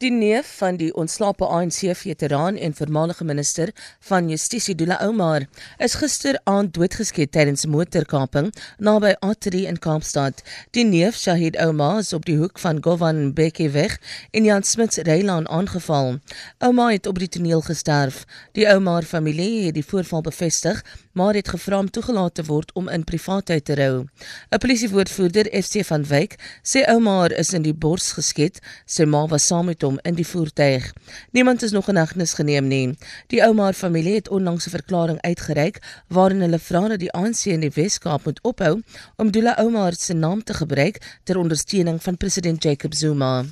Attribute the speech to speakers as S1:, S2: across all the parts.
S1: Die neef van die ontslape ANC-veteraan en voormalige minister van Justisie Dula Omar is gister aand doodgeskiet tydens 'n motorkaping naby Atri in Kaapstad. Die neef, Shahid Omar, is op die hoek van Govan Bekkieweg en Jan Smits Reilaan aangeval. Omar het op die toneel gesterf. Die Omar-familie het die voorval bevestig, maar het gevra om toegelaat te word om in privaatheid te rou. 'n Polisiewoordvoerder, FC van Wyk, sê Omar is in die bors geskiet. Sy ma was saam met hom in die voertuig. Niemand is nog in hegtenis geneem nie. Die Oumar familie het onlangs 'n verklaring uitgereik waarin hulle vra dat die ANC in die Wes-Kaap moet ophou om Dula Oumar se naam te gebruik ter ondersteuning van president Jacob Zuma.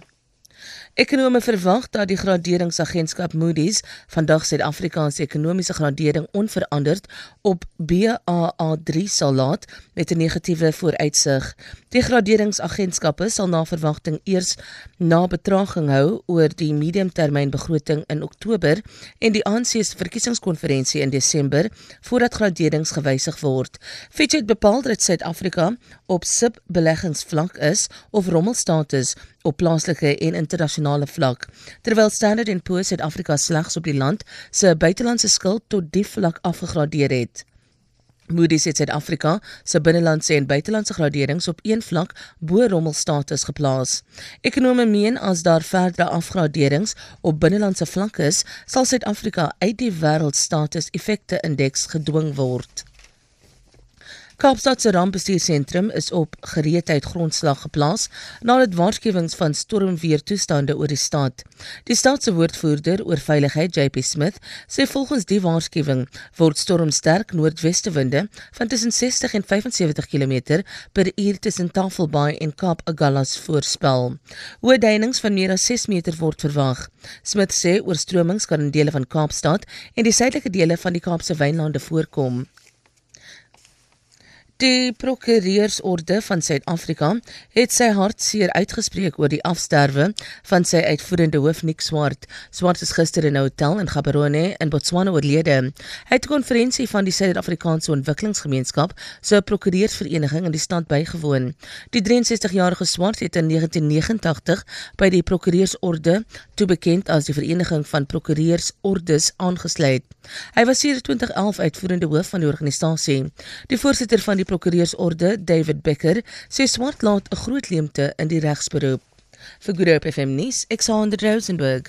S1: Ekonome verwag dat die graderingsagentskap Moody's vandag Suid-Afrika se ekonomiese gradering onveranderd op Baa3 sal laat met 'n negatiewe vooruitsig. Die graderingsagentskappe sal na verwagting eers na betraging hou oor die mediumtermynbegroting in Oktober en die ANC se verkiesingskonferensie in Desember voordat graderings gewysig word. Fitch het bepaal dat Suid-Afrika op sub-beleggingsvlak is of rommelstatus op plaaslike en internasionale vlak, terwyl Standard & Poor's Suid-Afrika slegs op die land se buitelandse skuld tot die vlak afgegradeer het. Moody's het Suid-Afrika se binnelandse en buitelandse graderings op een vlak bo rommelstatus geplaas. Ekonome meen as daar verdere afgraderings op binnelandse vlak is, sal Suid-Afrika uit die wêreldstatus effekte indeks gedwing word. Kaapstad se rampbestuursentrum is op gereedheid grondslag geplaas nadat waarskuwings van stormweer toestande oor die stad. Die stad se woordvoerder oor veiligheid, JP Smith, sê volgens die waarskuwing word stormsterk noordweste winde van tussen 60 en 75 km per uur tussen Tafelbaai en Kaap Agallas voorspel. Hoë duinings van meer as 6 meter word verwag. Smith sê oorstromings kan in dele van Kaapstad en die suidelike dele van die Kaapse wynlande voorkom. Die prokureursorde van Suid-Afrika het sy hartseer uitgespreek oor die afsterwe van sy uitvoerende hoof Nick Swart. Swart is gister in 'n hotel in Gaborone in Botswana oorlede. Hy het 'n konferensie van die Suid-Afrikaanse Ontwikkelingsgemeenskap se prokureursvereniging in die stad bygewoon. Die 63-jarige Swart het in 1989 by die prokureursorde, toe bekend as die Vereniging van Prokureursordes, aangesluit. Hy was sedert 2011 uitvoerende hoof van die organisasie. Die voorsitter van die prokureursorde, David Becker, sê swart laat 'n groot leemte in die regsberoep. Vir Groep FM nuus, Alexander Rosenburg.